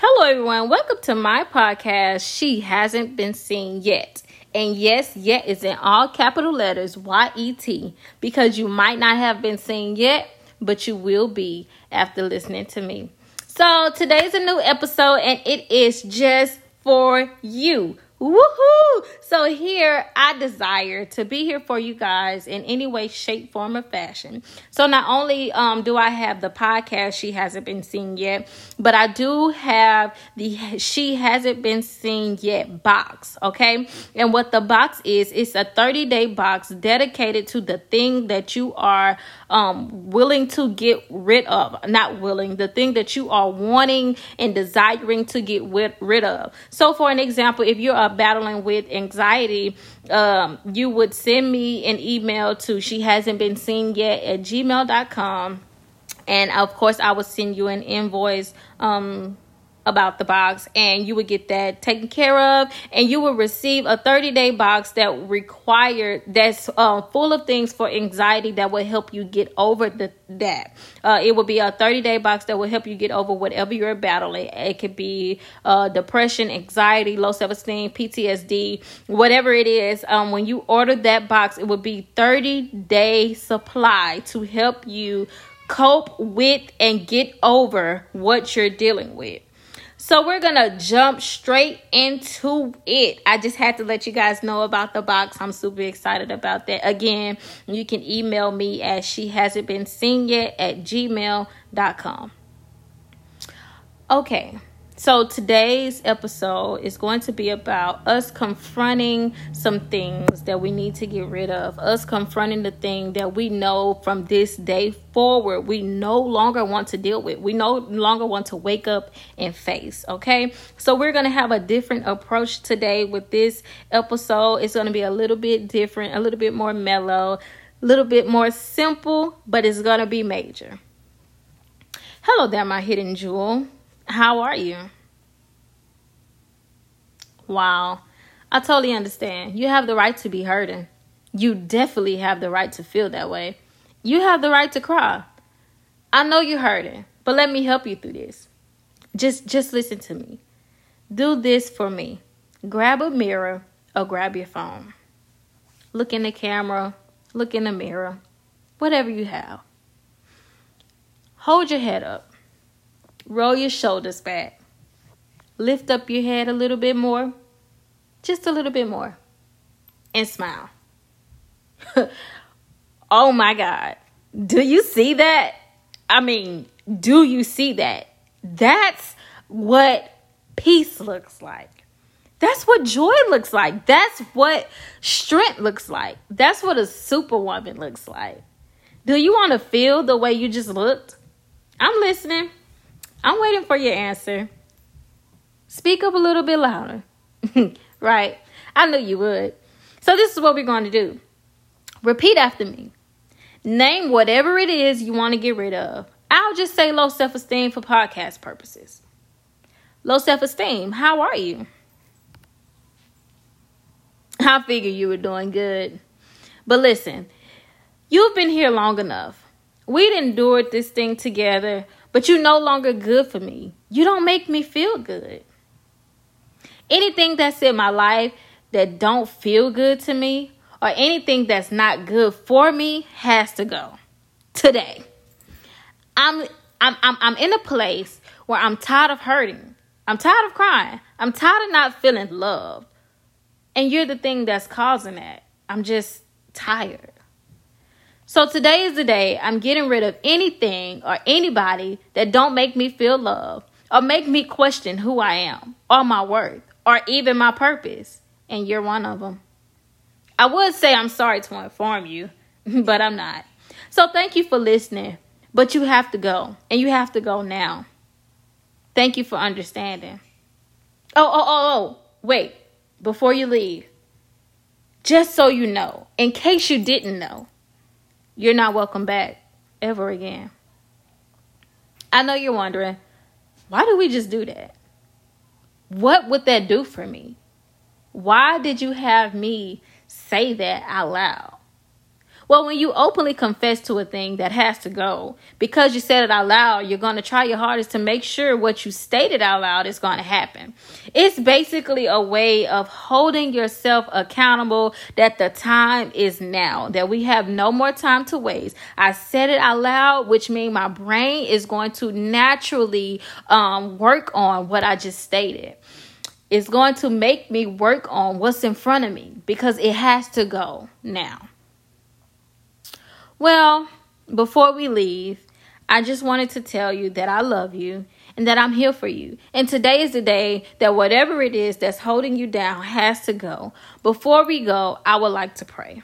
Hello, everyone. Welcome to my podcast, She Hasn't Been Seen Yet. And yes, yet is in all capital letters, Y E T, because you might not have been seen yet, but you will be after listening to me. So today's a new episode, and it is just for you. Woohoo! So here I desire to be here for you guys in any way, shape, form, or fashion. So not only um, do I have the podcast she hasn't been seen yet, but I do have the she hasn't been seen yet box. Okay, and what the box is, it's a 30 day box dedicated to the thing that you are um, willing to get rid of. Not willing, the thing that you are wanting and desiring to get rid of. So for an example, if you're a battling with anxiety, um, you would send me an email to she hasn't been seen yet at gmail.com. And of course, I will send you an invoice um, about the box and you would get that taken care of and you will receive a 30 day box that required that's uh, full of things for anxiety that will help you get over the that. Uh, it will be a 30 day box that will help you get over whatever you're battling. It could be uh, depression anxiety low self-esteem ptsd whatever it is. Um, when you order that box it will be 30 day supply to help you cope with and get over what you're dealing with so we're gonna jump straight into it. I just had to let you guys know about the box. I'm super excited about that. Again, you can email me at she hasn't been seen yet at gmail.com. Okay. So today's episode is going to be about us confronting some things that we need to get rid of. Us confronting the thing that we know from this day forward we no longer want to deal with. We no longer want to wake up and face, okay? So we're going to have a different approach today with this episode. It's going to be a little bit different, a little bit more mellow, a little bit more simple, but it's going to be major. Hello there, my hidden jewel. How are you? Wow. I totally understand. You have the right to be hurting. You definitely have the right to feel that way. You have the right to cry. I know you're hurting, but let me help you through this. Just just listen to me. Do this for me. Grab a mirror or grab your phone. Look in the camera, look in the mirror, whatever you have. Hold your head up. Roll your shoulders back. Lift up your head a little bit more. Just a little bit more. And smile. oh my God. Do you see that? I mean, do you see that? That's what peace looks like. That's what joy looks like. That's what strength looks like. That's what a superwoman looks like. Do you want to feel the way you just looked? I'm listening. I'm waiting for your answer. Speak up a little bit louder. right? I knew you would. So, this is what we're going to do. Repeat after me. Name whatever it is you want to get rid of. I'll just say low self esteem for podcast purposes. Low self esteem, how are you? I figure you were doing good. But listen, you've been here long enough. We'd endured this thing together but you're no longer good for me. You don't make me feel good. Anything that's in my life that don't feel good to me or anything that's not good for me has to go today. I'm I'm I'm, I'm in a place where I'm tired of hurting. I'm tired of crying. I'm tired of not feeling loved. And you're the thing that's causing that. I'm just tired. So today is the day I'm getting rid of anything or anybody that don't make me feel love or make me question who I am or my worth or even my purpose. And you're one of them. I would say I'm sorry to inform you, but I'm not. So thank you for listening. But you have to go, and you have to go now. Thank you for understanding. Oh, oh, oh, oh, wait. Before you leave, just so you know, in case you didn't know, you're not welcome back ever again. I know you're wondering, why do we just do that? What would that do for me? Why did you have me say that out loud? Well, when you openly confess to a thing that has to go, because you said it out loud, you're going to try your hardest to make sure what you stated out loud is going to happen. It's basically a way of holding yourself accountable that the time is now, that we have no more time to waste. I said it out loud, which means my brain is going to naturally um, work on what I just stated. It's going to make me work on what's in front of me because it has to go now. Well, before we leave, I just wanted to tell you that I love you and that I'm here for you. And today is the day that whatever it is that's holding you down has to go. Before we go, I would like to pray.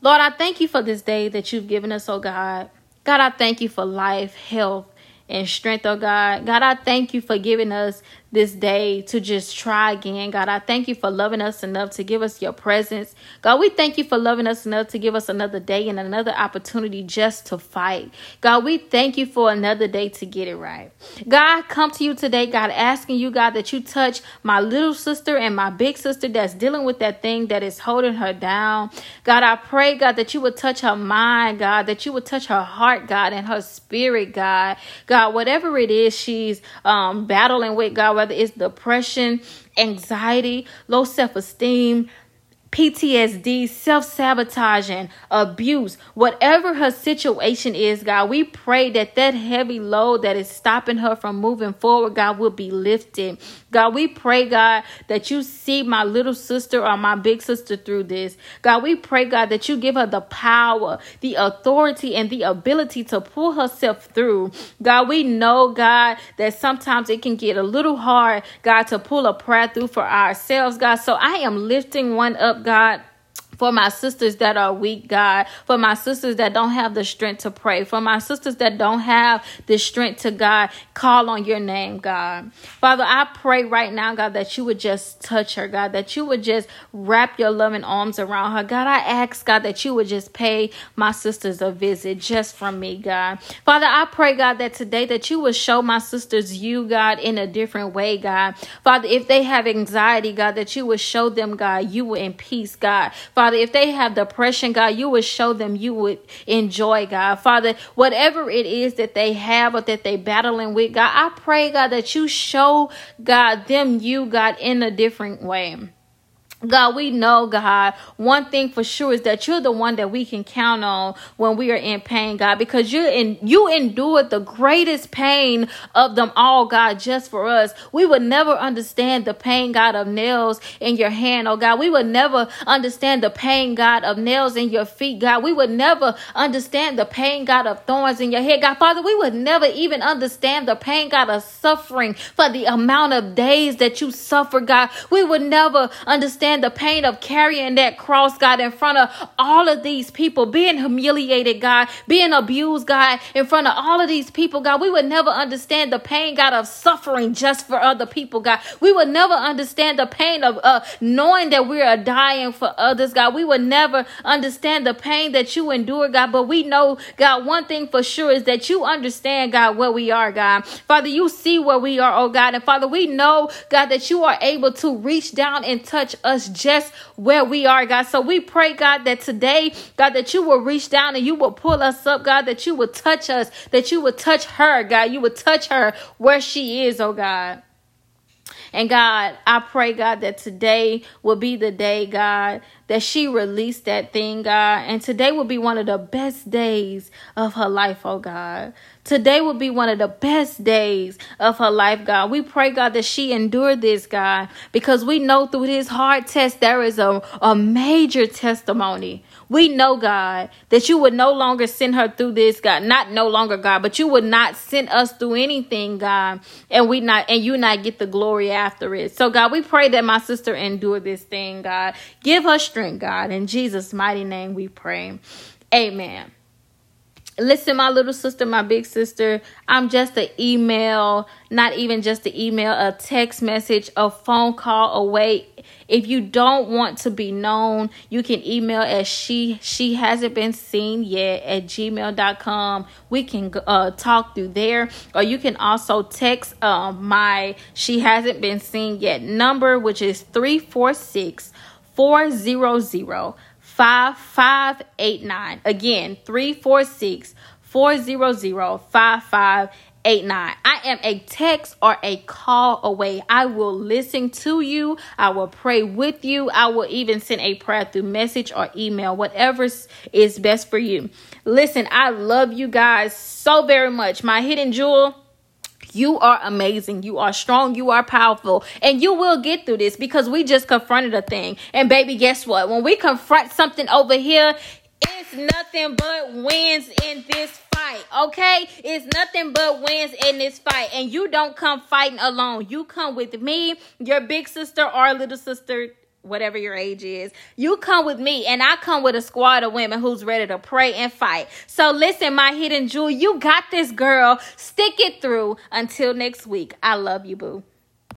Lord, I thank you for this day that you've given us, oh God. God, I thank you for life, health, and strength, oh God. God, I thank you for giving us this day to just try again. God, I thank you for loving us enough to give us your presence. God, we thank you for loving us enough to give us another day and another opportunity just to fight. God, we thank you for another day to get it right. God, come to you today, God, asking you, God, that you touch my little sister and my big sister that's dealing with that thing that is holding her down. God, I pray, God, that you would touch her mind, God, that you would touch her heart, God, and her spirit, God. God, whatever it is she's um, battling with, God, whether it's depression, anxiety, low self esteem, PTSD, self sabotaging, abuse, whatever her situation is, God, we pray that that heavy load that is stopping her from moving forward, God, will be lifted. God, we pray, God, that you see my little sister or my big sister through this. God, we pray, God, that you give her the power, the authority, and the ability to pull herself through. God, we know, God, that sometimes it can get a little hard, God, to pull a prayer through for ourselves, God. So I am lifting one up, God for my sisters that are weak, God, for my sisters that don't have the strength to pray, for my sisters that don't have the strength to, God, call on your name, God. Father, I pray right now, God, that you would just touch her, God, that you would just wrap your loving arms around her. God, I ask, God, that you would just pay my sisters a visit just from me, God. Father, I pray, God, that today that you would show my sisters you, God, in a different way, God. Father, if they have anxiety, God, that you would show them, God, you in peace, God. Father, Father, if they have depression, God, you would show them you would enjoy, God. Father, whatever it is that they have or that they battling with, God, I pray, God, that you show, God, them you, God, in a different way. God, we know, God, one thing for sure is that you're the one that we can count on when we are in pain, God, because you in you endured the greatest pain of them all, God, just for us. We would never understand the pain, God, of nails in your hand, oh God. We would never understand the pain, God, of nails in your feet, God. We would never understand the pain, God, of thorns in your head, God. Father, we would never even understand the pain, God, of suffering for the amount of days that you suffer, God. We would never understand understand the pain of carrying that cross, God, in front of all of these people, being humiliated, God, being abused, God, in front of all of these people, God. We would never understand the pain, God, of suffering just for other people, God. We would never understand the pain of uh, knowing that we are dying for others, God. We would never understand the pain that you endure, God. But we know, God, one thing for sure is that you understand, God, where we are, God. Father, you see where we are, oh God. And Father, we know, God, that you are able to reach down and touch us us just where we are, God. So we pray, God, that today, God, that you will reach down and you will pull us up, God, that you will touch us, that you will touch her, God. You will touch her where she is, oh God. And God, I pray, God, that today will be the day, God, that she released that thing, God. And today will be one of the best days of her life, oh God. Today will be one of the best days of her life, God. We pray, God, that she endured this, God, because we know through this hard test there is a, a major testimony. We know, God, that you would no longer send her through this, God. Not no longer, God, but you would not send us through anything, God, and we not and you not get the glory after it. So, God, we pray that my sister endure this thing, God. Give her strength, God. In Jesus' mighty name we pray. Amen. Listen, my little sister, my big sister, I'm just an email, not even just an email, a text message, a phone call away. If you don't want to be known, you can email as she she hasn't been seen yet at gmail.com. We can uh, talk through there, or you can also text uh, my she hasn't been seen yet number, which is 346 400 5589. Again, 346 400 5589. I am a text or a call away. I will listen to you. I will pray with you. I will even send a prayer through message or email, whatever is best for you. Listen, I love you guys so very much. My hidden jewel you are amazing. You are strong. You are powerful. And you will get through this because we just confronted a thing. And baby, guess what? When we confront something over here, it's nothing but wins in this fight, okay? It's nothing but wins in this fight. And you don't come fighting alone. You come with me, your big sister or little sister, whatever your age is. You come with me, and I come with a squad of women who's ready to pray and fight. So listen, my hidden jewel, you got this girl. Stick it through. Until next week, I love you, boo.